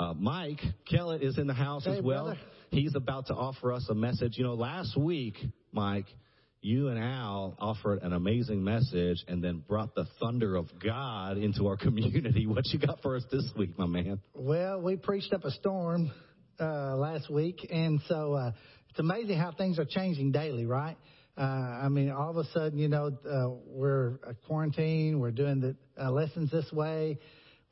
Uh, Mike Kellett is in the house Hey, as well. brother. He's about to offer us a message. You know, last week, Mike, you and Al offered an amazing message and then brought the thunder of God into our community. What you got for us this week, my man? Well, we preached up a storm uh, last week, and so uh, it's amazing how things are changing daily, right? Uh, I mean, all of a sudden, you know, uh, we're quarantined. We're doing the uh, lessons this way.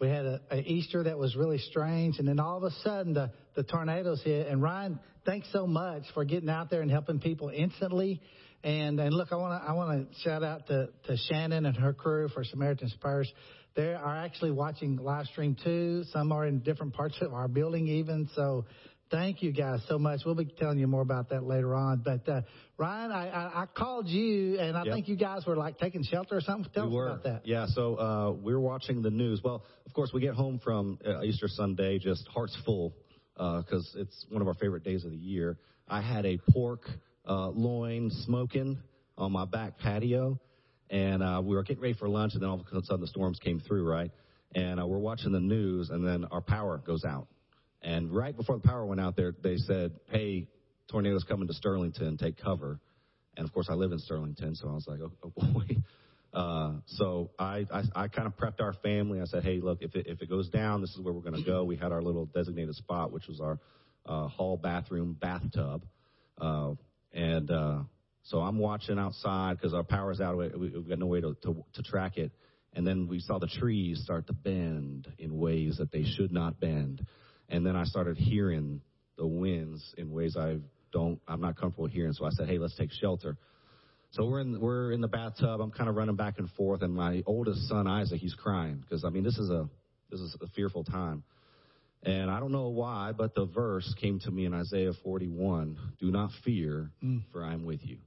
We had a, a Easter that was really strange, and then all of a sudden the, the tornadoes hit. And Ryan, thanks so much for getting out there and helping people instantly. And and look, I want to I want to shout out to to Shannon and her crew for Samaritan's Purse. They are actually watching live stream too. Some are in different parts of our building even. So thank you guys so much. We'll be telling you more about that later on. But uh, Ryan, I, I, I called you and I Yep. think you guys were like taking shelter or something. Tell we us were. about that. Yeah, so uh, we're watching the news. Well, of course, we get home from uh, Easter Sunday just hearts full because it's one of our favorite days of the year. I had a pork uh, loin smoking on my back patio, and uh, we were getting ready for lunch, and then all of a sudden the storms came through, right? And uh, we're watching the news, and then our power goes out. And right before the power went out there, they said, hey, tornadoes coming to Sterlington, take cover. And of course, I live in Sterlington, so I was like, oh, oh boy. Uh, so I, I, I kind of prepped our family. I said, hey, look, if it, if it goes down, this is where we're going to go. We had our little designated spot, which was our uh, hall bathroom bathtub. Uh, and uh, so I'm watching outside because our power's out. We, we've got no way to, to, to track it. And then we saw the trees start to bend in ways that they should not bend. And then I started hearing the winds in ways I don't, I'm not comfortable hearing. So I said, hey, let's take shelter. So we're in we're in the bathtub. I'm kind of running back and forth, and my oldest son Isaac, he's crying because I mean this is a this is a fearful time, and I don't know why, but the verse came to me in Isaiah 41: "Do not fear, mm. for I'm with you."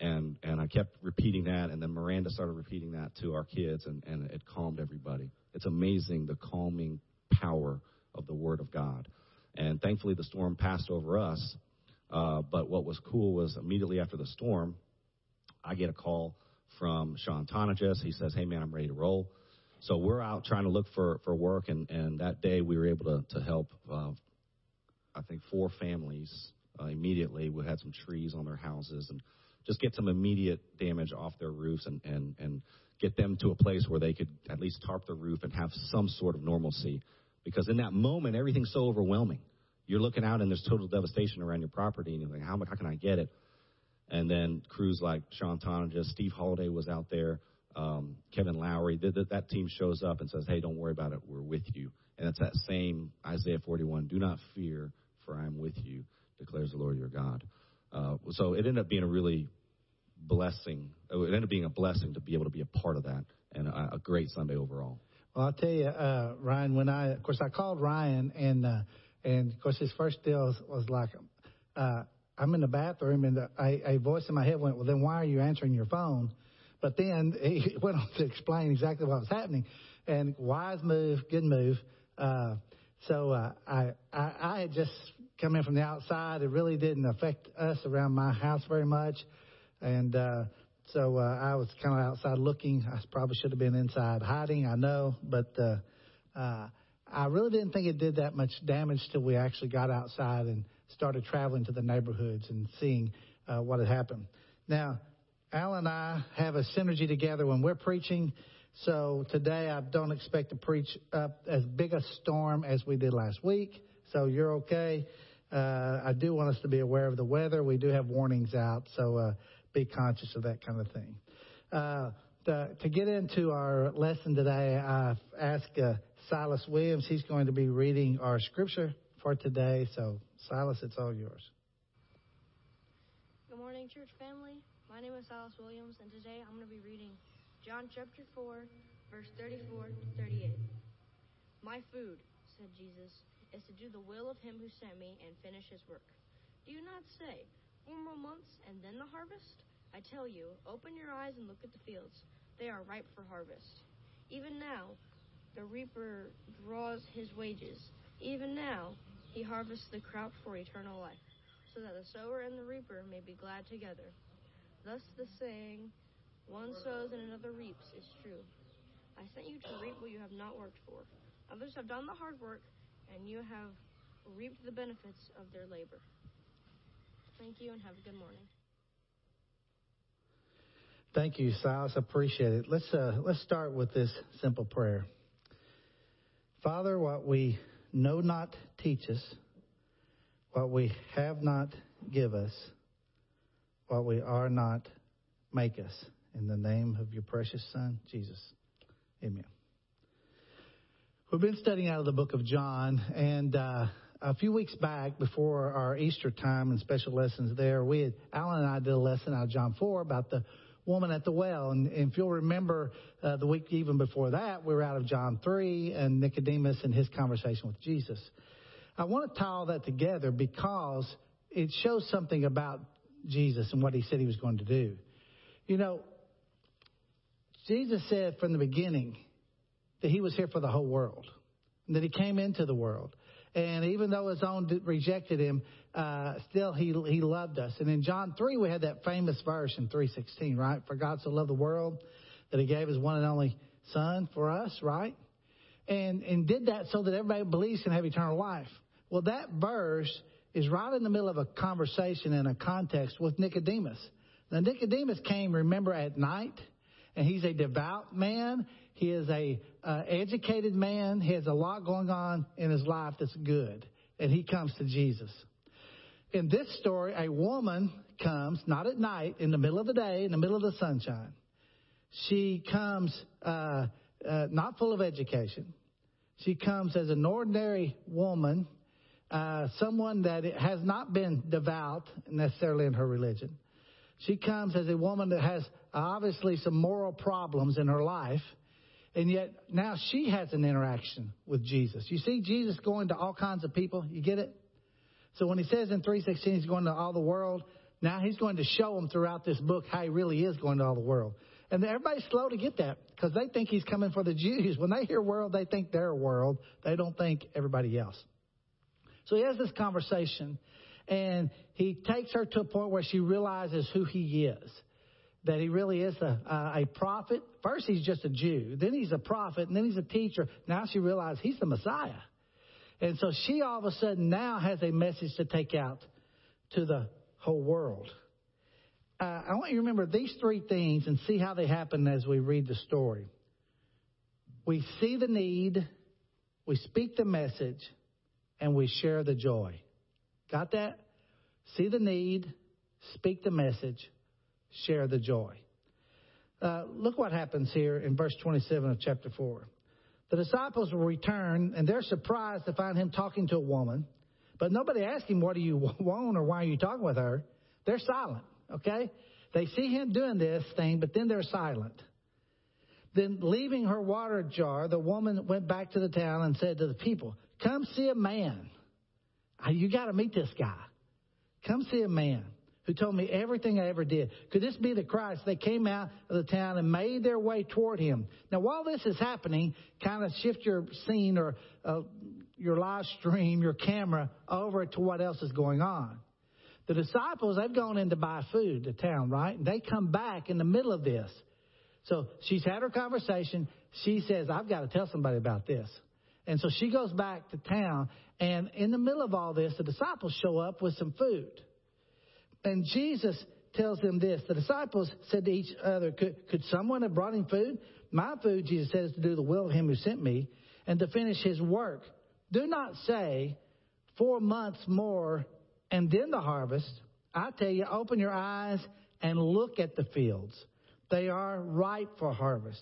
And and I kept repeating that, and then Miranda started repeating that to our kids, and and it calmed everybody. It's amazing the calming power of the Word of God, and thankfully the storm passed over us. Uh, but what was cool was immediately after the storm, I get a call from Sean Tonagis. He says, "Hey man, I'm ready to roll." So we're out trying to look for for work, and and that day we were able to to help. Uh, I think four families uh, immediately. We had some trees on their houses, and just get some immediate damage off their roofs, and and and get them to a place where they could at least tarp the roof and have some sort of normalcy. Because in that moment, everything's so overwhelming. You're looking out, and there's total devastation around your property, and you're like, "How how can I get it?" And then crews like Sean Tonagis, Steve Holiday was out there, um, Kevin Lowry. Th- th- that team shows up and says, "Hey, don't worry about it. We're with you." And it's that same Isaiah 41: "Do not fear, for I am with you," declares the Lord your God. Uh, so it ended up being a really blessing. It ended up being a blessing to be able to be a part of that, and a, a great Sunday overall. Well, I'll tell you, uh, Ryan, when I, of course, I called Ryan and, uh, and of course his first deal was, was like, uh, I'm in the bathroom and the, a, a voice in my head went, well, then why are you answering your phone? But then he went on to explain exactly what was happening and wise move, good move. Uh, so, uh, I, I, I had just come in from the outside. It really didn't affect us around my house very much. And, uh, so uh, I was kind of outside looking. I probably should have been inside hiding. I know, but uh, uh, I really didn't think it did that much damage till we actually got outside and started traveling to the neighborhoods and seeing uh, what had happened. Now, Al and I have a synergy together when we're preaching. So today I don't expect to preach up as big a storm as we did last week. So you're okay. Uh, I do want us to be aware of the weather. We do have warnings out. So uh, be conscious of that kind of thing. Uh, the, to get into our lesson today, I've asked uh, Silas Williams. He's going to be reading our scripture for today. So, Silas, it's all yours. Good morning, church family. My name is Silas Williams, and today I'm going to be reading John chapter 4, verse 34 to 38. My food, said Jesus, is to do the will of him who sent me and finish his work. Do you not say, Four more months and then the harvest? I tell you, open your eyes and look at the fields. They are ripe for harvest. Even now, the reaper draws his wages. Even now, he harvests the crop for eternal life so that the sower and the reaper may be glad together. Thus the saying, one sows and another reaps, is true. I sent you to reap what you have not worked for. Others have done the hard work, and you have reaped the benefits of their labor. Thank you and have a good morning. Thank you, Silas. I appreciate it. Let's uh, let's start with this simple prayer. Father, what we know not teach us, what we have not give us, what we are not make us. In the name of your precious Son, Jesus. Amen. We've been studying out of the book of John, and uh, a few weeks back, before our Easter time and special lessons there, we had, Alan and I did a lesson out of John 4 about the woman at the well. And, and if you'll remember, uh, the week even before that, we were out of John 3 and Nicodemus and his conversation with Jesus. I want to tie all that together because it shows something about Jesus and what he said he was going to do. You know, Jesus said from the beginning that he was here for the whole world, and that he came into the world. And even though his own rejected him, uh, still he he loved us. And in John three, we had that famous verse in three sixteen, right? For God so loved the world that He gave His one and only Son for us, right? And and did that so that everybody believes can have eternal life. Well, that verse is right in the middle of a conversation and a context with Nicodemus. Now Nicodemus came, remember, at night, and he's a devout man. He is a uh, educated man. Has a lot going on in his life that's good, and he comes to Jesus. In this story, a woman comes, not at night, in the middle of the day, in the middle of the sunshine. She comes uh, uh, not full of education. She comes as an ordinary woman, uh, someone that has not been devout necessarily in her religion. She comes as a woman that has obviously some moral problems in her life. And yet now she has an interaction with Jesus. You see Jesus going to all kinds of people. You get it? So when he says in 316 he's going to all the world, now he's going to show them throughout this book how he really is going to all the world. And everybody's slow to get that because they think he's coming for the Jews. When they hear world, they think their world. They don't think everybody else. So he has this conversation and he takes her to a point where she realizes who he is. That he really is a, a, a prophet. First, he's just a Jew. Then he's a prophet. And then he's a teacher. Now she realizes he's the Messiah. And so she all of a sudden now has a message to take out to the whole world. Uh, I want you to remember these three things and see how they happen as we read the story. We see the need, we speak the message, and we share the joy. Got that? See the need, speak the message, share the joy. Uh, look what happens here in verse 27 of chapter 4. The disciples will return, and they're surprised to find him talking to a woman. But nobody asks him, What do you want or why are you talking with her? They're silent, okay? They see him doing this thing, but then they're silent. Then, leaving her water jar, the woman went back to the town and said to the people, Come see a man. You got to meet this guy. Come see a man who told me everything I ever did. Could this be the Christ? They came out of the town and made their way toward him. Now, while this is happening, kind of shift your scene or uh, your live stream, your camera over to what else is going on. The disciples, they've gone in to buy food to town, right? And they come back in the middle of this. So she's had her conversation. She says, I've got to tell somebody about this. And so she goes back to town. And in the middle of all this, the disciples show up with some food. And Jesus tells them this. The disciples said to each other, could, could someone have brought him food? My food, Jesus says, to do the will of him who sent me and to finish his work. Do not say, four months more and then the harvest. I tell you, open your eyes and look at the fields. They are ripe for harvest.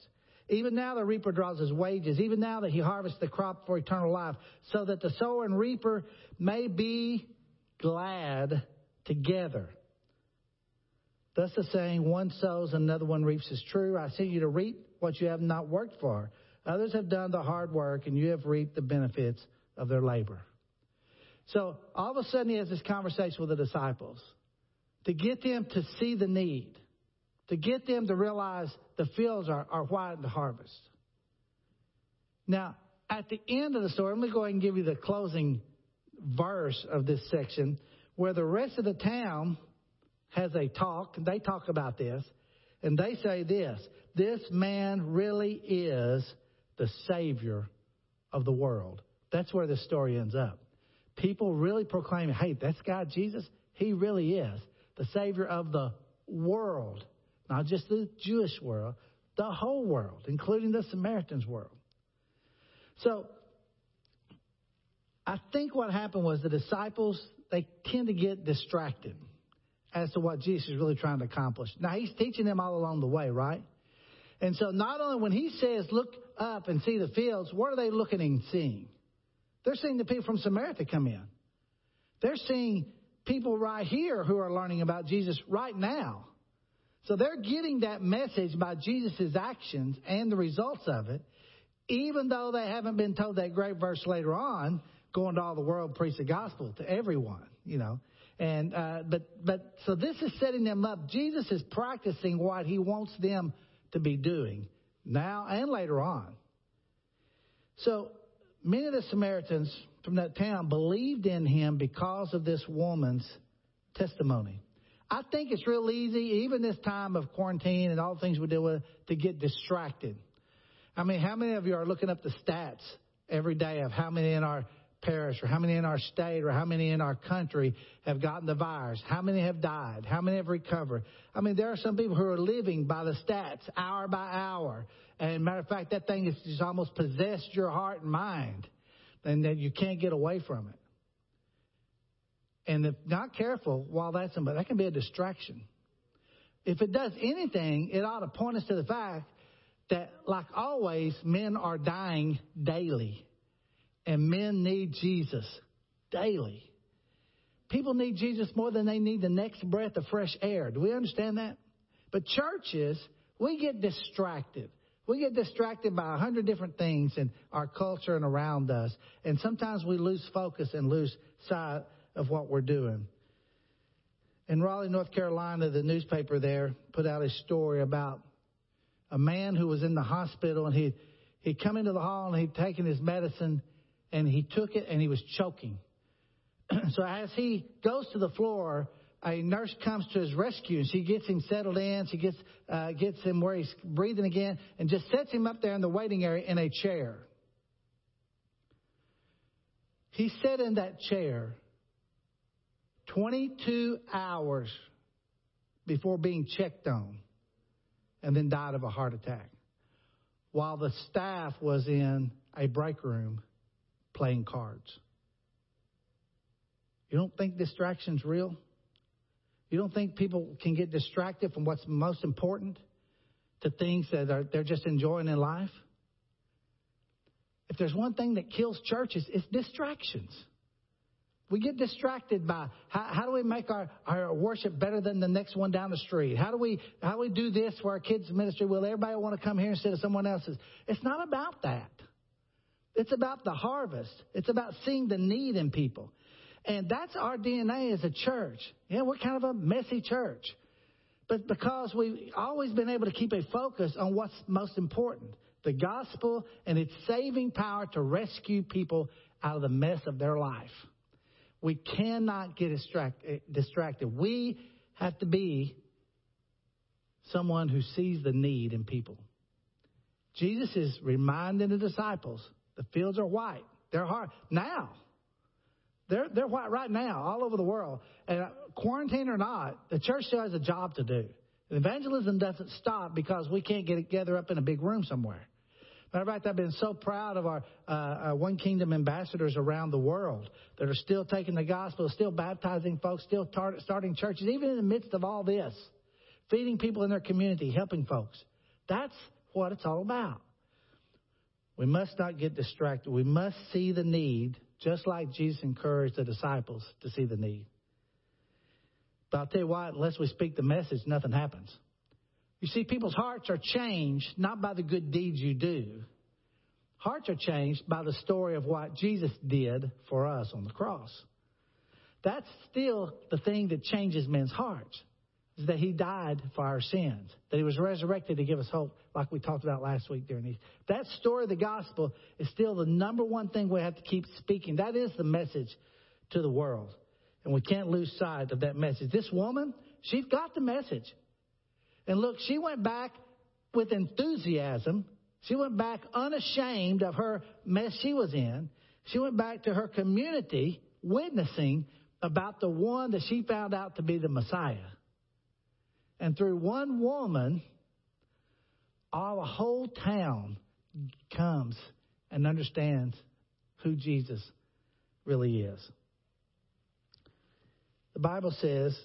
Even now the reaper draws his wages, even now that he harvests the crop for eternal life, so that the sower and reaper may be glad together. Thus the saying, one sows, and another one reaps is true. I send you to reap what you have not worked for. Others have done the hard work, and you have reaped the benefits of their labor. So all of a sudden, he has this conversation with the disciples to get them to see the need, to get them to realize the fields are, are white in the harvest. Now, at the end of the story, I'm going to go ahead and give you the closing verse of this section where the rest of the town has a talk. They talk about this, and they say this this man really is the Savior of the world. That's where the story ends up. People really proclaiming, hey, that's God Jesus. He really is the Savior of the world, not just the Jewish world, the whole world, including the Samaritans' world. So, I think what happened was the disciples, they tend to get distracted as to what Jesus is really trying to accomplish. Now, he's teaching them all along the way, right? And so, not only when he says, look up and see the fields, what are they looking and seeing? They're seeing the people from Samaria come in. They're seeing people right here who are learning about Jesus right now. So they're getting that message by Jesus' actions and the results of it, even though they haven't been told that great verse later on, go into all the world, preach the gospel to everyone, you know. And uh, but but so this is setting them up. Jesus is practicing what he wants them to be doing now and later on. So many of the Samaritans from that town believed in him because of this woman's testimony. I think it's real easy, even this time of quarantine and all the things we deal with, to get distracted. I mean, how many of you are looking up the stats every day of how many in our parish or how many in our state or how many in our country have gotten the virus? How many have died? How many have recovered? I mean, there are some people who are living by the stats hour by hour. And matter of fact, that thing has just almost possessed your heart and mind and that you can't get away from it. And if not careful, while that's but that can be a distraction. If it does anything, it ought to point us to the fact that, like always, men are dying daily. And men need Jesus daily. People need Jesus more than they need the next breath of fresh air. Do we understand that? But churches, we get distracted. We get distracted by a hundred different things in our culture and around us. And sometimes we lose focus and lose sight of what we're doing. In Raleigh, North Carolina, the newspaper there put out a story about a man who was in the hospital and he he'd come into the hall and he'd taken his medicine and he took it and he was choking. so as he goes to the floor, a nurse comes to his rescue and she gets him settled in. She gets uh, gets him where he's breathing again and just sets him up there in the waiting area in a chair. He sat in that chair 22 hours before being checked on and then died of a heart attack while the staff was in a break room playing cards. You don't think distraction's real? You don't think people can get distracted from what's most important to things that are, they're just enjoying in life? If there's one thing that kills churches, it's distractions. We get distracted by how, how, do we make our, our worship better than the next one down the street? How do we how do we do this for our kids' ministry? Will everybody want to come here instead of someone else's? It's not about that. It's about the harvest. It's about seeing the need in people. And that's our DNA as a church. Yeah, we're kind of a messy church. But because we've always been able to keep a focus on what's most important the gospel and its saving power to rescue people out of the mess of their life. We cannot get eh, distracted. We have to be someone who sees the need in people. Jesus is reminding the disciples the fields are white. They're hard. Now, they're, they're white right now all over the world. And quarantine or not, the church still has a job to do. Evangelism doesn't stop because we can't get together up in a big room somewhere. Matter of fact, I've been so proud of our, uh, our One Kingdom ambassadors around the world that are still taking the gospel, still baptizing folks, still tar- starting churches, even in the midst of all this, feeding people in their community, helping folks. That's what it's all about. We must not get distracted. We must see the need, just like Jesus encouraged the disciples to see the need. But I'll tell you what, unless we speak the message, nothing happens. You see, people's hearts are changed not by the good deeds you do. Hearts are changed by the story of what Jesus did for us on the cross. That's still the thing that changes men's hearts, that he died for our sins, that he was resurrected to give us hope, like we talked about last week during these. That story of the gospel is still the number one thing we have to keep speaking. That is the message to the world. And we can't lose sight of that message. This woman, she's got the message. And look, she went back with enthusiasm. She went back unashamed of her mess she was in. She went back to her community witnessing about the one that she found out to be the Messiah. And through one woman, all a whole town comes and understands who Jesus really is. The Bible says,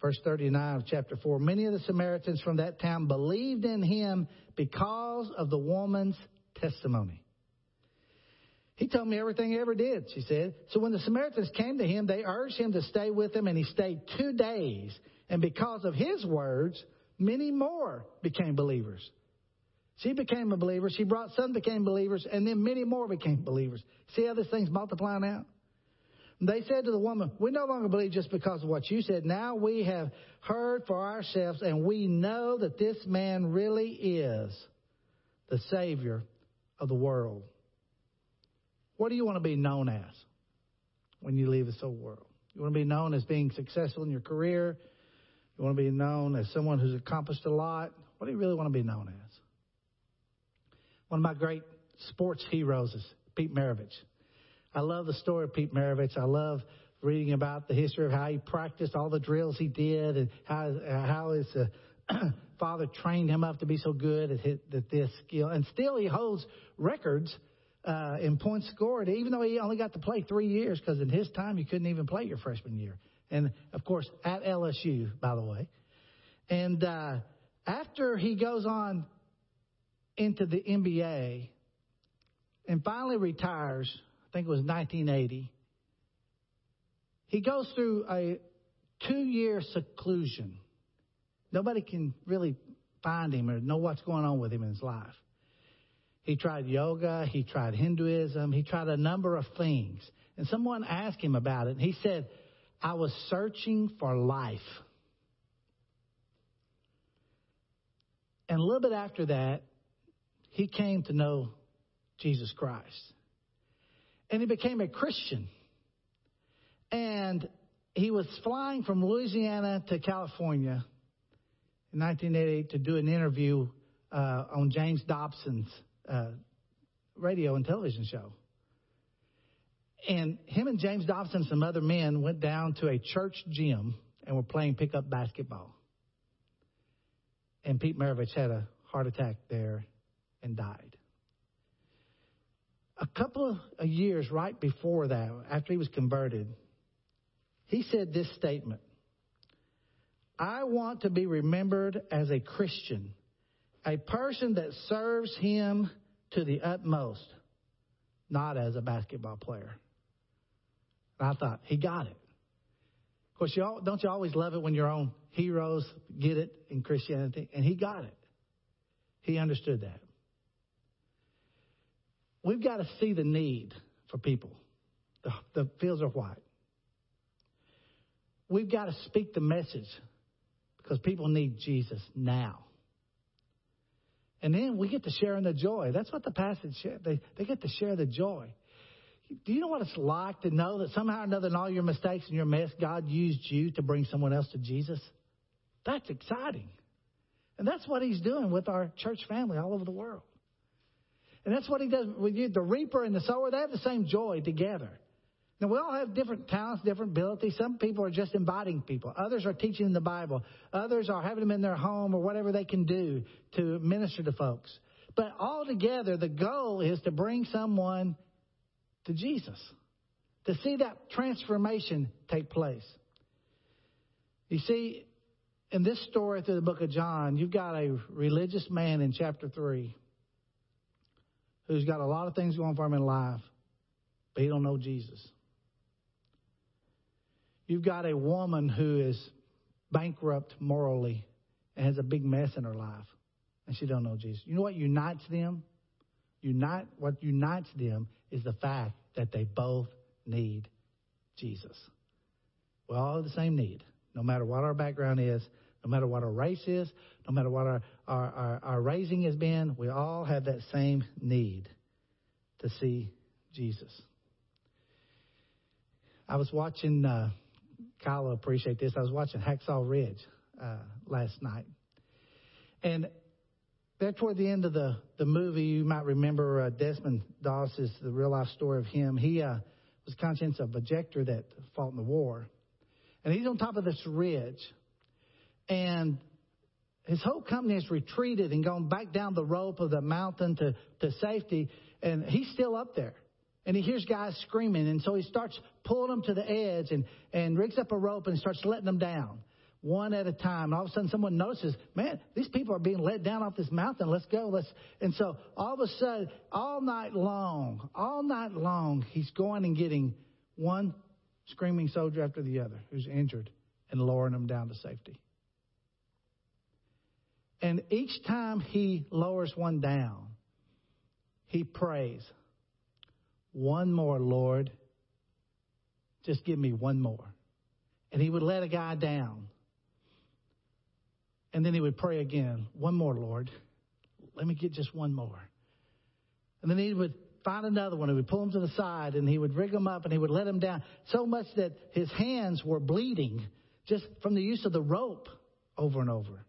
verse 39 of chapter 4, many of the Samaritans from that town believed in him because of the woman's testimony. He told me everything he ever did, she said. So when the Samaritans came to him, they urged him to stay with them, and he stayed two days. And because of his words, many more became believers. She became a believer. She brought some became believers, and then many more became believers. See how this thing's multiplying out? They said to the woman, We no longer believe just because of what you said. Now we have heard for ourselves, and we know that this man really is the Savior of the world. What do you want to be known as when you leave this old world? You want to be known as being successful in your career? You want to be known as someone who's accomplished a lot? What do you really want to be known as? One of my great sports heroes is Pete Maravich. I love the story of Pete Maravich. I love reading about the history of how he practiced all the drills he did and how how his uh, father trained him up to be so good at, hit, at this skill. And still, he holds records uh, in points scored, even though he only got to play three years, because in his time you couldn't even play your freshman year. And of course, at LSU, by the way. And uh, after he goes on into the NBA and finally retires, I think it was 1980, he goes through a two year seclusion. Nobody can really find him or know what's going on with him in his life. He tried yoga, he tried Hinduism, he tried a number of things. And someone asked him about it, and he said, I was searching for life. And a little bit after that, he came to know Jesus Christ. And he became a Christian. And he was flying from Louisiana to California in 1988 to do an interview uh, on James Dobson's uh, radio and television show. And him and James Dobson and some other men went down to a church gym and were playing pickup basketball. And Pete Maravich had a heart attack there and died. A couple of years right before that, after he was converted, he said this statement I want to be remembered as a Christian a person that serves him to the utmost, not as a basketball player. And I thought, he got it. Of course, you all, don't you always love it when your own heroes get it in Christianity? And he got it. He understood that. We've got to see the need for people. The, the fields are white. We've got to speak the message because people need Jesus now. And then we get to share in the joy. That's what the passage said. They, they get to share the joy. Do you know what it's like to know that somehow or another in all your mistakes and your mess, God used you to bring someone else to Jesus? That's exciting. And that's what he's doing with our church family all over the world. And that's what he does with you. The reaper and the sower, they have the same joy together. Now, we all have different talents, different abilities. Some people are just inviting people. Others are teaching in the Bible. Others are having them in their home or whatever they can do to minister to folks. But all together, the goal is to bring someone to Jesus, to see that transformation take place. You see, in this story through the book of John, you've got a religious man in chapter 3 who's got a lot of things going for him in life, but he don't know Jesus. You've got a woman who is bankrupt morally and has a big mess in her life, and she don't know Jesus. You know what unites them? Unite what unites them is the fact that they both need Jesus. We all have the same need, no matter what our background is, no matter what our race is, no matter what our, our, our, our raising has been, we all have that same need to see Jesus. I was watching uh, Kyle appreciate this. I was watching Hacksaw Ridge uh, last night, and There toward the end of the, the movie, you might remember uh, Desmond Doss is the real life story of him. He uh, was conscientious objector that fought in the war. And he's on top of this ridge. And his whole company has retreated and gone back down the rope of the mountain to, to safety. And he's still up there. And he hears guys screaming. And so he starts pulling them to the edge and, and rigs up a rope and starts letting them down one at a time. And all of a sudden, someone notices, man, these people are being let down off this mountain. Let's go. Let's. And so all of a sudden, all night long, all night long, he's going and getting one screaming soldier after the other who's injured and lowering them down to safety. And each time he lowers one down, he prays, One more, Lord. Just give me one more. And he would let a guy down. And then he would pray again, One more, Lord. Let me get just one more. And then he would find another one. He would pull him to the side and he would rig him up and he would let him down so much that his hands were bleeding just from the use of the rope over and over.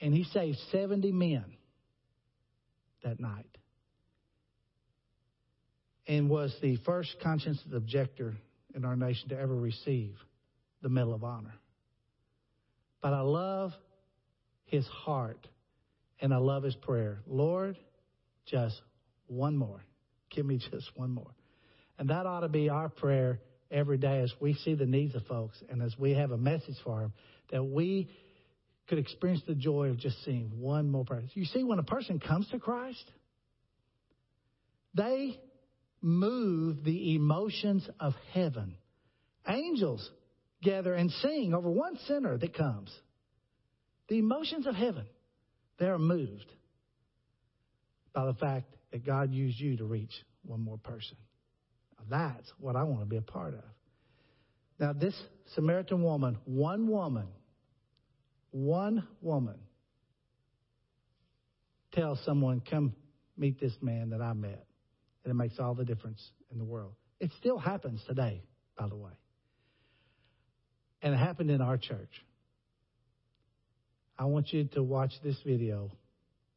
And he saved 70 men that night and was the first conscientious objector in our nation to ever receive the Medal of Honor. But I love his heart and I love his prayer. Lord, just one more. Give me just one more. And that ought to be our prayer every day as we see the needs of folks and as we have a message for them that we could experience the joy of just seeing one more person. You see, when a person comes to Christ, they move the emotions of heaven. Angels gather and sing over one sinner that comes. The emotions of heaven, they are moved by the fact that God used you to reach one more person. That's what I want to be a part of. Now, this Samaritan woman, one woman, one woman tells someone, Come meet this man that I met. And it makes all the difference in the world. It still happens today, by the way. And it happened in our church. I want you to watch this video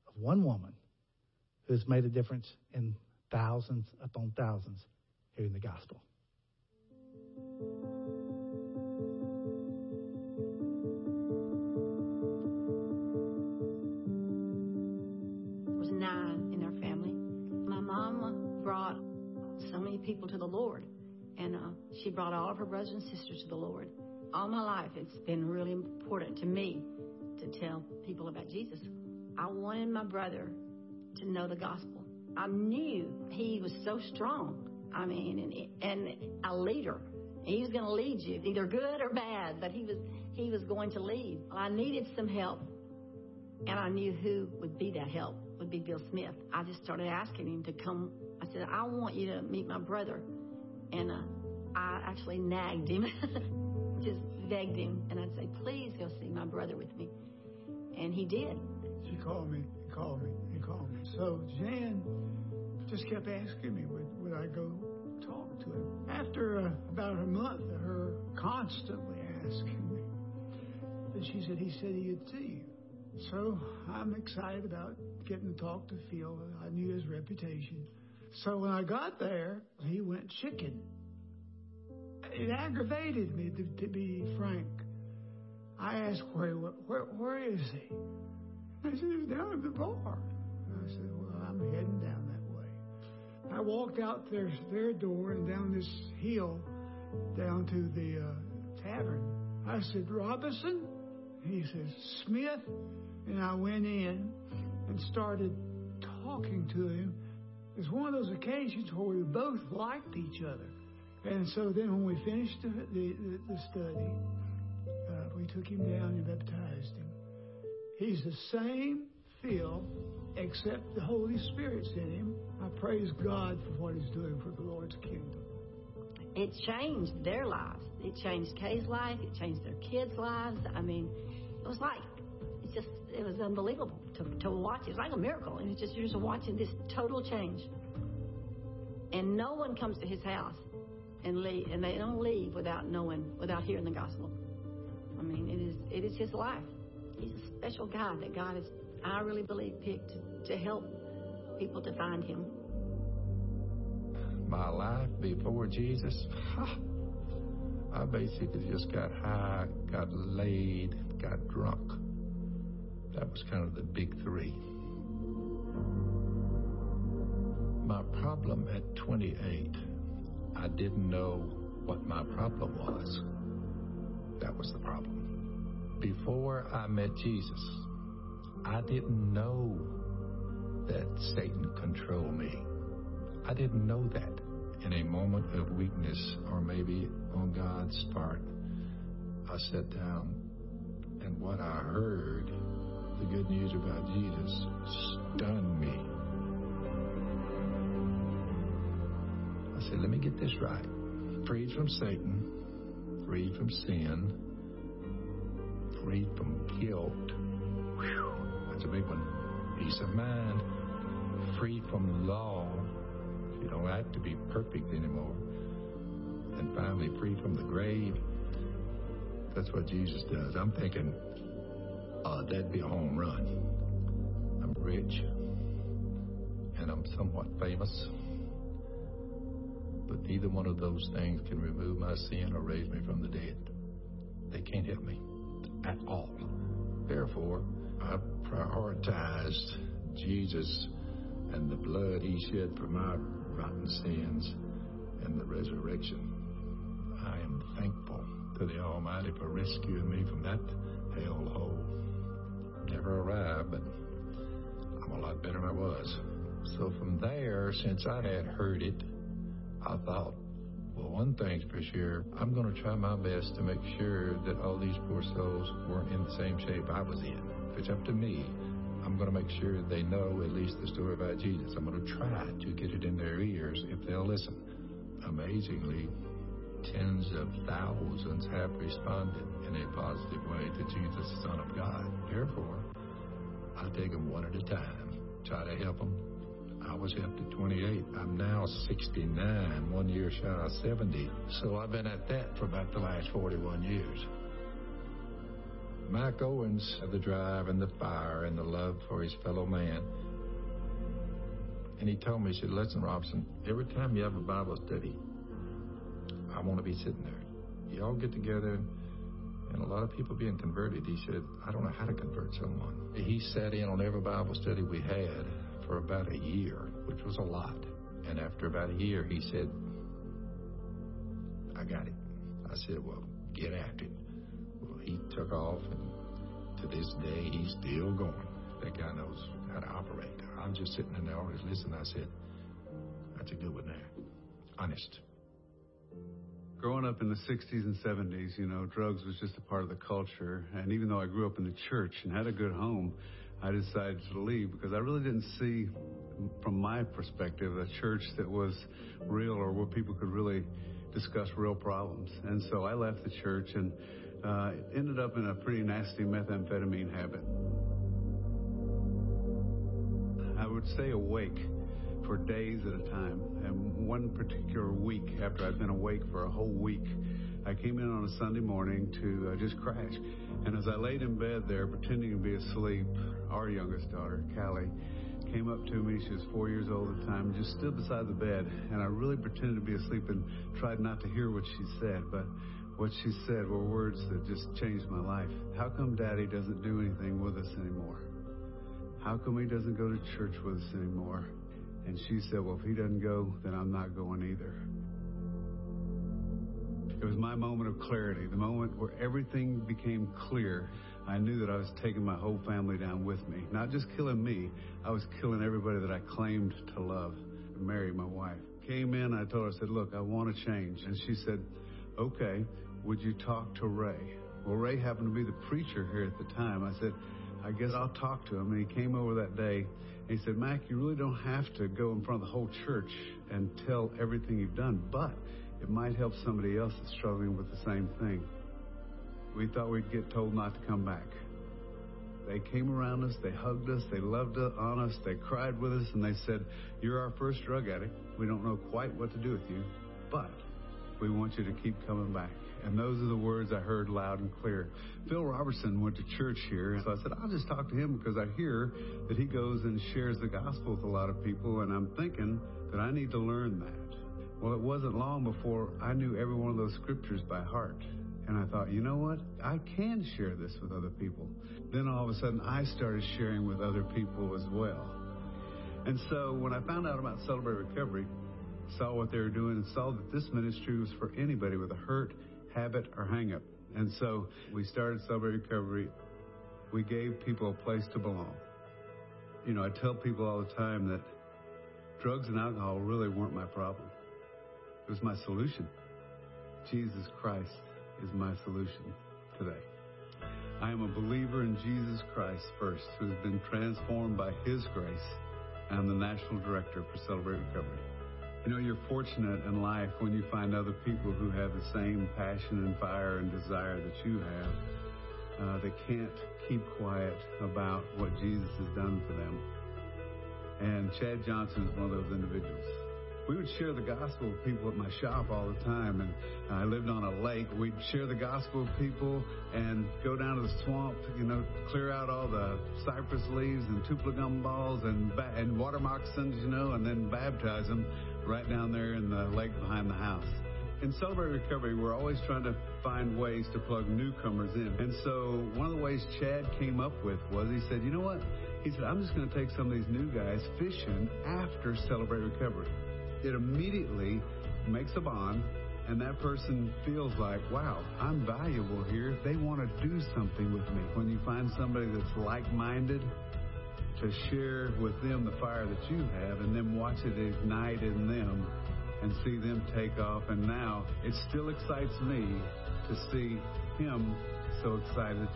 of one woman who has made a difference in thousands upon thousands hearing the gospel. There was nine in our family. My mom brought so many people to the Lord, and uh, she brought all of her brothers and sisters to the Lord. All my life, it's been really important to me to tell people about Jesus. I wanted my brother to know the gospel. I knew he was so strong. I mean, and, and a leader. He was going to lead you, either good or bad, but he was he was going to lead. Well, I needed some help, and I knew who would be that help would be Bill Smith. I just started asking him to come. I said, I want you to meet my brother, and uh, I actually nagged him, just begged him, and I'd say, please go see my brother with me, and he did. She called me, called me, and called me. So Jan just kept asking me, would, would I go talk to him? After uh, about a month of her constantly asking me, and she said, he said he'd see you. So I'm excited about getting to talk to Phil. I knew his reputation. So when I got there, he went chicken. It aggravated me, to, to be frank. I asked where, where, where is he? I said, he's down at the bar. I said, well, I'm heading down that way. I walked out their, their door and down this hill down to the uh, tavern. I said, Robertson? He says, Smith. And I went in and started talking to him. It was one of those occasions where we both liked each other. And so then when we finished the, the, the study, uh, we took him down and baptized him. He's the same Phil, except the Holy Spirit's in him. I praise God for what he's doing for the Lord's kingdom. It changed their lives. It changed Kay's life. It changed their kids' lives. I mean, it was like, it's just, it was unbelievable to, to watch. It was like a miracle. And it's just, you're just watching this total change. And no one comes to his house and leave, and they don't leave without knowing, without hearing the gospel. I mean, it is, it is his life. He's a special guy that God has, I really believe, picked to help people to find Him. My life before Jesus, I basically just got high, got laid, got drunk. That was kind of the big three. My problem at 28, I didn't know what my problem was. That was the problem. Before I met Jesus, I didn't know that Satan controlled me. I didn't know that. In a moment of weakness, or maybe on God's part, I sat down and what I heard, the good news about Jesus, stunned me. Said, let me get this right. Freed from Satan, freed from sin, freed from guilt. Whew, that's a big one. Peace of mind, free from law. You don't have to be perfect anymore. And finally, free from the grave. That's what Jesus does. I'm thinking, uh, that'd be a home run. I'm rich, and I'm somewhat famous. But neither one of those things can remove my sin or raise me from the dead. They can't help me at all. Therefore, I prioritized Jesus and the blood he shed for my rotten sins and the resurrection. I am thankful to the Almighty for rescuing me from that hell hole. Never arrived, but I'm a lot better than I was. So from there, since I had heard it, I thought, well, one thing's for sure. I'm going to try my best to make sure that all these poor souls weren't in the same shape I was in. If it's up to me, I'm going to make sure they know at least the story about Jesus. I'm going to try to get it in their ears if they'll listen. Amazingly, tens of thousands have responded in a positive way to Jesus, Son of God. Therefore, I take them one at a time, try to help them. I was up to 28. I'm now 69, one year shy of 70. So I've been at that for about the last 41 years. Mike Owens had the drive and the fire and the love for his fellow man. And he told me, he said, listen, Robertson, every time you have a Bible study, I want to be sitting there. You all get together and a lot of people being converted. He said, I don't know how to convert someone. He sat in on every Bible study we had for about a year, which was a lot. And after about a year, he said, I got it. I said, well, get after it. Well, he took off, and to this day, he's still going. That guy knows how to operate. I'm just sitting in there always listening. I said, that's a good one there. Honest. Growing up in the 60s and 70s, you know, drugs was just a part of the culture. And even though I grew up in the church and had a good home, I decided to leave because I really didn't see, from my perspective, a church that was real or where people could really discuss real problems. And so I left the church and uh, ended up in a pretty nasty methamphetamine habit. I would stay awake for days at a time. And one particular week, after I'd been awake for a whole week, I came in on a Sunday morning to uh, just crash. And as I laid in bed there, pretending to be asleep, our youngest daughter, Callie, came up to me. She was four years old at the time, just stood beside the bed. And I really pretended to be asleep and tried not to hear what she said. But what she said were words that just changed my life. How come Daddy doesn't do anything with us anymore? How come he doesn't go to church with us anymore? And she said, Well, if he doesn't go, then I'm not going either. It was my moment of clarity, the moment where everything became clear. I knew that I was taking my whole family down with me. Not just killing me, I was killing everybody that I claimed to love. Mary, my wife, came in. I told her, I said, Look, I want to change. And she said, Okay, would you talk to Ray? Well, Ray happened to be the preacher here at the time. I said, I guess I'll talk to him. And he came over that day and he said, Mac, you really don't have to go in front of the whole church and tell everything you've done, but it might help somebody else that's struggling with the same thing. We thought we'd get told not to come back. They came around us, they hugged us, they loved on us, they cried with us, and they said, You're our first drug addict. We don't know quite what to do with you, but We want you to keep coming back. And those are the words I heard loud and clear. Phil Robertson went to church here, so I said, I'll just talk to him because I hear that he goes and shares the gospel with a lot of people, and I'm thinking that I need to learn that. Well, it wasn't long before I knew every one of those scriptures by heart. And I thought, you know what? I can share this with other people. Then all of a sudden, I started sharing with other people as well. And so when I found out about Celebrate Recovery, saw what they were doing, and saw that this ministry was for anybody with a hurt, habit, or hangup. And so we started Celebrate Recovery. We gave people a place to belong. You know, I tell people all the time that drugs and alcohol really weren't my problem. It was my solution. Jesus Christ is my solution today. I am a believer in Jesus Christ first, who has been transformed by His grace. I'm the national director for Celebrate Recovery. You know, you're fortunate in life when you find other people who have the same passion and fire and desire that you have, uh, can't keep quiet about what Jesus has done for them. And Chad Johnson is one of those individuals we would share the gospel with people at my shop all the time. And I lived on a lake. We'd share the gospel with people and go down to the swamp, you know, clear out all the cypress leaves and tupelo gumballs and, ba- and water moccasins, you know, and then baptize them right down there in the lake behind the house. In Celebrate Recovery, we're always trying to find ways to plug newcomers in. And so one of the ways Chad came up with was he said, you know what? He said, I'm just going to take some of these new guys fishing after Celebrate Recovery it immediately makes a bond and that person feels like, wow, I'm valuable here. They want to do something with me. When you find somebody that's like minded, to share with them the fire that you have and then watch it ignite in them and see them take off. And now it still excites me to see him so excited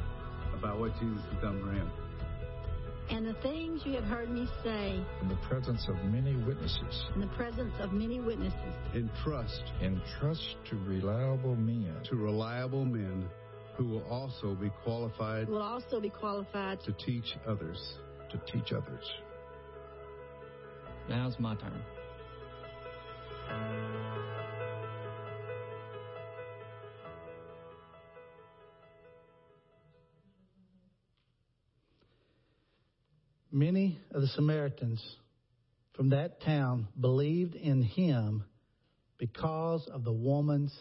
about what Jesus has done for him. And the things you have heard me say. In the presence of many witnesses, in the presence of many witnesses, entrust, entrust to reliable men, to reliable men who will also be qualified, will also be qualified to teach others, to teach others. Now's my turn. Many of the Samaritans from that town believed in him because of the woman's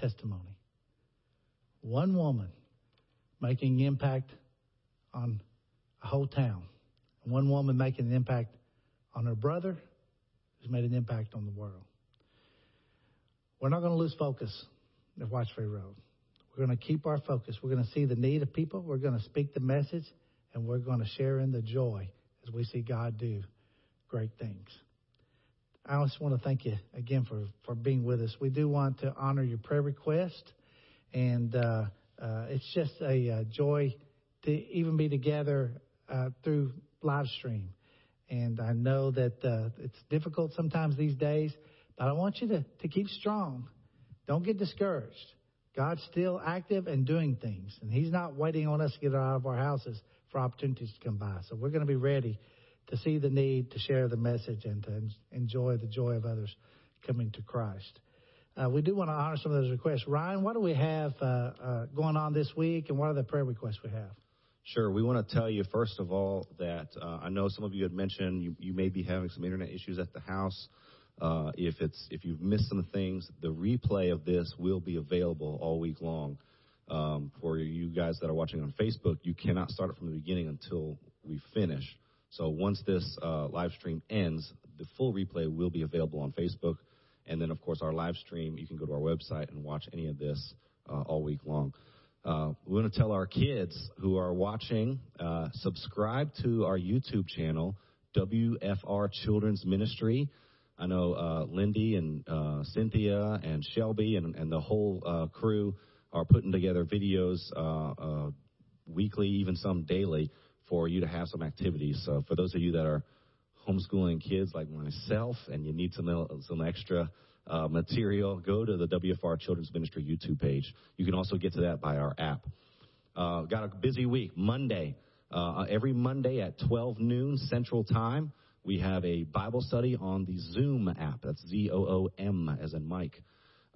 testimony. One woman making impact on a whole town. One woman making an impact on her brother who's made an impact on the world. We're not going to lose focus at White's Ferry Road. We're going to keep our focus. We're going to see the need of people. We're going to speak the message and we're going to share in the joy as we see God do great things. I just want to thank you again for, for being with us. We do want to honor your prayer request, and uh, uh, it's just a, a, joy to even be together uh, through live stream. And I know that uh, it's difficult sometimes these days, but I want you to, to keep strong. Don't get discouraged. God's still active and doing things, and He's not waiting on us to get out of our houses for opportunities to come by. So we're going to be ready to see the need to share the message and to enjoy the joy of others coming to Christ. Uh, we do want to honor some of those requests. Ryan, what do we have uh, uh, going on this week, and what are the prayer requests we have? Sure. We want to tell you, first of all, that uh, I know some of you had mentioned you, you, may be having some internet issues at the house. Uh, if it's if you've missed some things, the replay of this will be available all week long. Um, for you guys that are watching on Facebook, you cannot start it from the beginning until we finish. So once this uh, live stream ends, the full replay will be available on Facebook. And then, of course, our live stream, you can go to our website and watch any of this uh, all week long. Uh, we want to tell our kids who are watching, uh, subscribe to our YouTube channel, WFR Children's Ministry. I know uh, Lindy and uh, Cynthia and Shelby and, and the whole crew are putting together videos uh, uh, weekly, even some daily, for you to have some activities. So for those of you that are homeschooling kids like myself and you need some some extra uh, material, go to the WFR Children's Ministry YouTube page. You can also get to that by our app. Uh, got a busy week. Monday, uh, every Monday at 12 noon Central Time, we have a Bible study on the Zoom app. That's Z O O M as in Mike.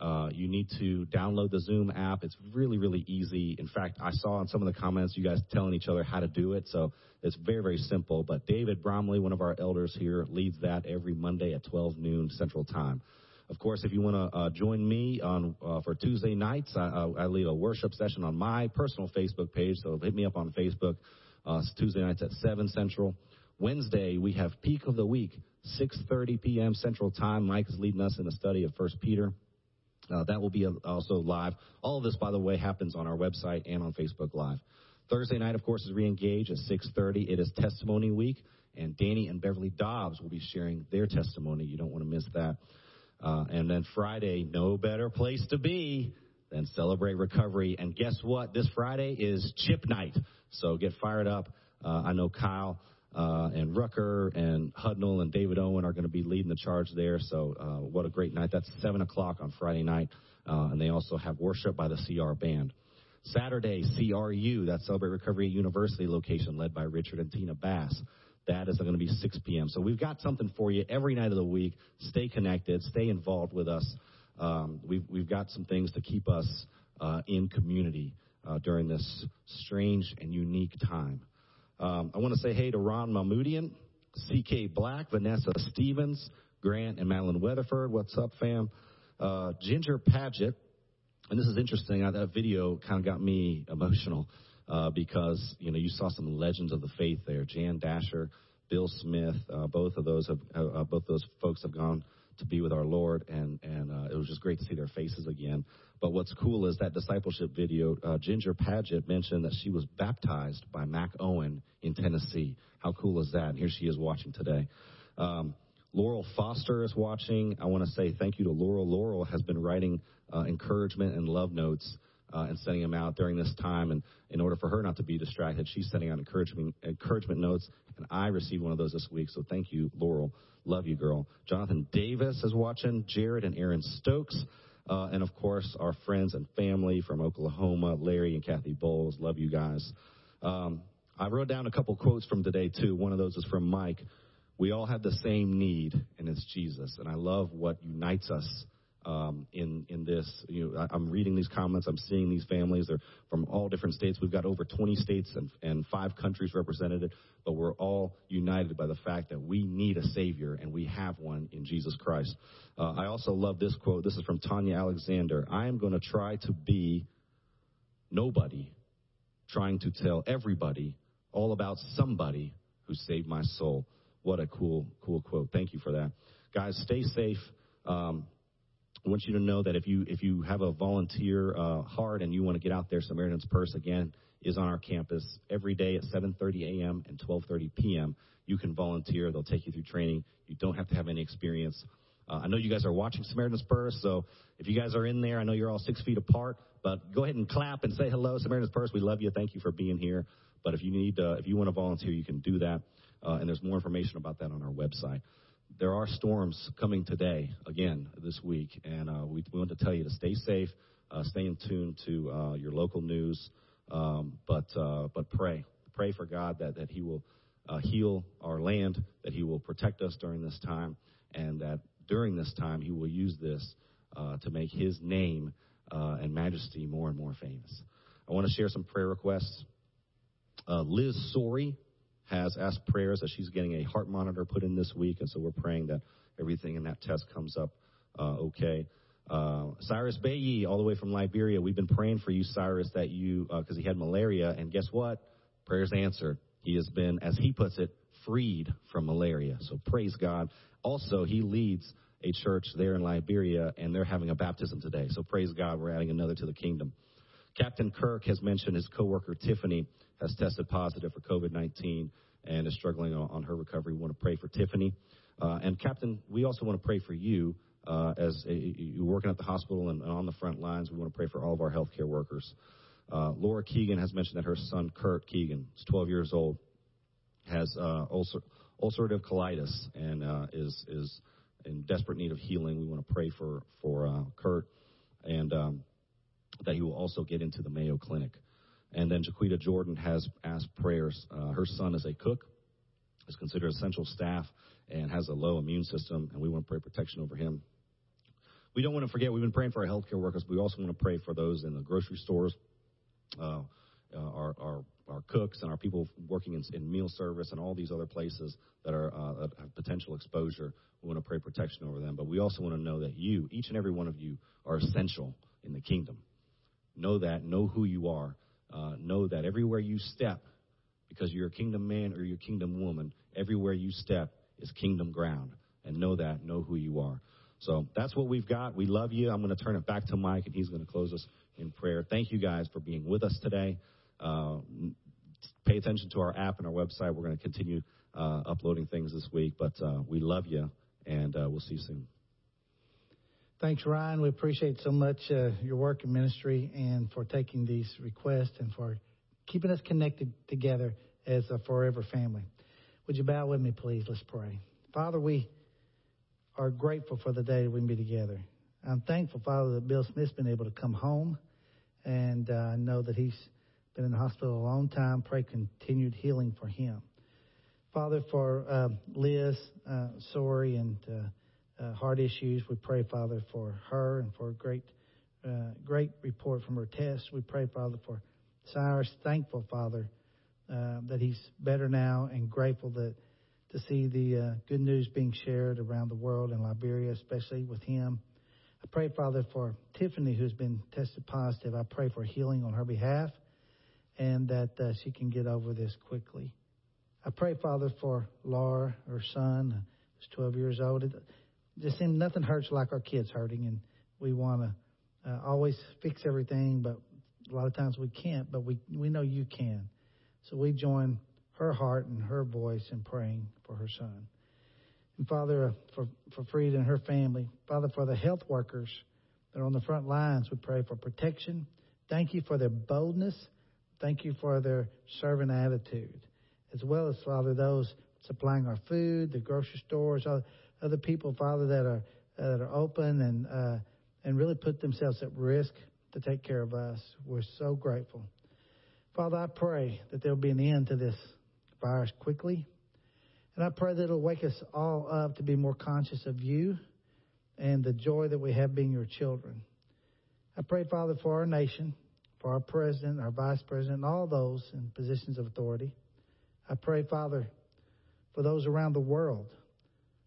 Uh, you need to download the Zoom app. It's really, really easy. In fact, I saw in some of the comments you guys telling each other how to do it, so it's very, very simple. But David Bromley, one of our elders here, leads that every Monday at 12 noon Central Time. Of course, if you want to uh, join me on uh, for Tuesday nights, I, I, lead a worship session on my personal Facebook page. So hit me up on Facebook. Uh, Tuesday nights at 7 Central. Wednesday we have Peak of the Week, 6:30 p.m. Central Time. Mike is leading us in a study of First Peter. Uh, that will be also live. All of this, by the way, happens on our website and on Facebook Live. Thursday night, of course, is Reengage at 6:30. It is Testimony Week, and Danny and Beverly Dobbs will be sharing their testimony. You don't want to miss that. Uh, and then Friday, no better place to be than celebrate recovery. And guess what? This Friday is chip night. So get fired up. Uh, I know Kyle uh, and Rucker and Hudnall and David Owen are going to be leading the charge there. So uh, what a great night. That's 7 o'clock on Friday night. Uh, and they also have worship by the CR Band. Saturday, CRU, that Celebrate Recovery University location led by Richard and Tina Bass. That is going to be 6 p.m. So we've got something for you every night of the week. Stay connected, stay involved with us. Um, we've, we've got some things to keep us uh, in community uh, during this strange and unique time. Um, I want to say hey to Ron Mahmoodian, CK Black, Vanessa Stevens, Grant and Madeline Weatherford. What's up, fam? Uh, Ginger Paget, and this is interesting. That video kind of got me emotional uh, because you know you saw some legends of the faith there. Jan Dasher, Bill Smith, uh, both of those have uh, both those folks have gone to be with our Lord, and and uh, it was just great to see their faces again. But what's cool is that discipleship video. Uh, Ginger Paget mentioned that she was baptized by Mac Owen in Tennessee. How cool is that? And here she is watching today. Um, Laurel Foster is watching. I want to say thank you to Laurel. Laurel has been writing uh, encouragement and love notes uh, and sending them out during this time. And in order for her not to be distracted, she's sending out encouragement encouragement notes. And I received one of those this week. So thank you, Laurel. Love you, girl. Jonathan Davis is watching. Jared and Aaron Stokes. Uh, and of course, our friends and family from Oklahoma, Larry and Kathy Bowles. Love you guys. Um, I wrote down a couple quotes from today, too. One of those is from Mike. We all have the same need, and it's Jesus. And I love what unites us um, in in this. You know, I, I'm reading these comments. I'm seeing these families. They're from all different states. We've got over 20 states and, and five countries represented, but we're all united by the fact that we need a Savior, and we have one in Jesus Christ. Uh, I also love this quote. This is from Tanya Alexander. I am going to try to be nobody, trying to tell everybody all about somebody who saved my soul. What a cool, cool quote. Thank you for that. Guys, stay safe. Um, I want you to know that if you if you have a volunteer uh, heart and you want to get out there, Samaritan's Purse again is on our campus every day at 7:30 a.m. and 12:30 p.m. You can volunteer. They'll take you through training. You don't have to have any experience. Uh, I know you guys are watching Samaritan's Purse, so if you guys are in there, I know you're all six feet apart, but go ahead and clap and say hello, Samaritan's Purse. We love you. Thank you for being here. But if you need, uh, if you want to volunteer, you can do that. Uh, and there's more information about that on our website there are storms coming today, again, this week, and uh, we, we, want to tell you to stay safe, uh, stay in tune to uh, your local news, um, but, uh, but pray. Pray for God that, that He will uh, heal our land, that He will protect us during this time, and that during this time He will use this uh, to make His name and majesty more and more famous. I want to share some prayer requests. Liz Sorey has asked prayers that she's getting a heart monitor put in this week, and so we're praying that everything in that test comes up uh, okay. Uh, Cyrus Bayi, all the way from Liberia, we've been praying for you, Cyrus, that you, because uh, he had malaria, and guess what? Prayers answered. He has been, as he puts it, freed from malaria. So praise God. Also, he leads a church there in Liberia, and they're having a baptism today. So praise God, we're adding another to the kingdom. Captain Kirk has mentioned his coworker Tiffany has tested positive for COVID 19 and is struggling on, her recovery. We want to pray for Tiffany. Uh, and, Captain, we also want to pray for you uh, as a, you're working at the hospital and, and, on the front lines. We want to pray for all of our healthcare workers. Uh, Laura Keegan has mentioned that her son, Kurt Keegan, is 12 years old, has uh, ulcer, ulcerative colitis and uh, is, is in desperate need of healing. We want to pray for, for uh, Kurt and um, that he will also get into the Mayo Clinic. And then Jaquita Jordan has asked prayers. Uh, her son is a cook, is considered essential staff, and has a low immune system, and we want to pray protection over him. we don't want to forget, we've been praying for our healthcare workers, but we also want to pray for those in the grocery stores, uh, uh, our, our, our cooks and our people working in, in meal service and all these other places that are uh, have potential exposure. We want to pray protection over them, but we also want to know that you, each and every one of you, are essential in the kingdom. Know that, know who you are, uh, know that everywhere you step, because you're a kingdom man or you're a kingdom woman, everywhere you step is kingdom ground. And know that, know who you are. So that's what we've got. We love you. I'm going to turn it back to Mike, and he's going to close us in prayer. Thank you guys for being with us today. Uh, pay attention to our app and our website. We're going to continue uh, uploading things this week, but uh, we love you, and uh, we'll see you soon. Thanks, Ryan. We appreciate so much uh, your work in ministry and for taking these requests and for keeping us connected together as a forever family. Would you bow with me, please? Let's pray. Father, we are grateful for the day that we can be together. I'm thankful, Father, that Bill Smith's been able to come home, and uh, I know that he's been in the hospital a long time. Pray continued healing for him. Father, for uh, Liz uh, Sorey and uh, heart issues, we pray, Father, for her and for a great, uh, great report from her test. We pray, Father, for Cyrus. Thankful, Father, uh, that he's better now and grateful that to see the uh, good news being shared around the world in Liberia, especially with him. I pray, Father, for Tiffany, who's been tested positive. I pray for healing on her behalf and that uh, she can get over this quickly. I pray, Father, for Laura, her son, who's 12 years old. Just seems nothing hurts like our kids hurting, and we want to uh, always fix everything, but a lot of times we can't, but we, we know you can. So we join her heart and her voice in praying for her son. And Father, uh, for, for Frida and her family, Father, for the health workers that are on the front lines, we pray for protection. Thank you for their boldness. Thank you for their servant attitude, as well as, Father, those supplying our food, the grocery stores, other people, Father, that are that are open and uh, and really put themselves at risk to take care of us. We're so grateful. Father, I pray that there'll be an end to this virus quickly. And I pray that it'll wake us all up to be more conscious of you and the joy that we have being your children. I pray, Father, for our nation, for our president, our vice president, and all those in positions of authority. I pray, Father, for those around the world,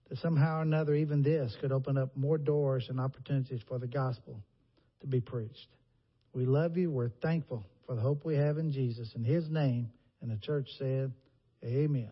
that somehow or another, even this could open up more doors and opportunities for the gospel to be preached. We love you. We're thankful for the hope we have in Jesus. In his name, and the church said, Amen.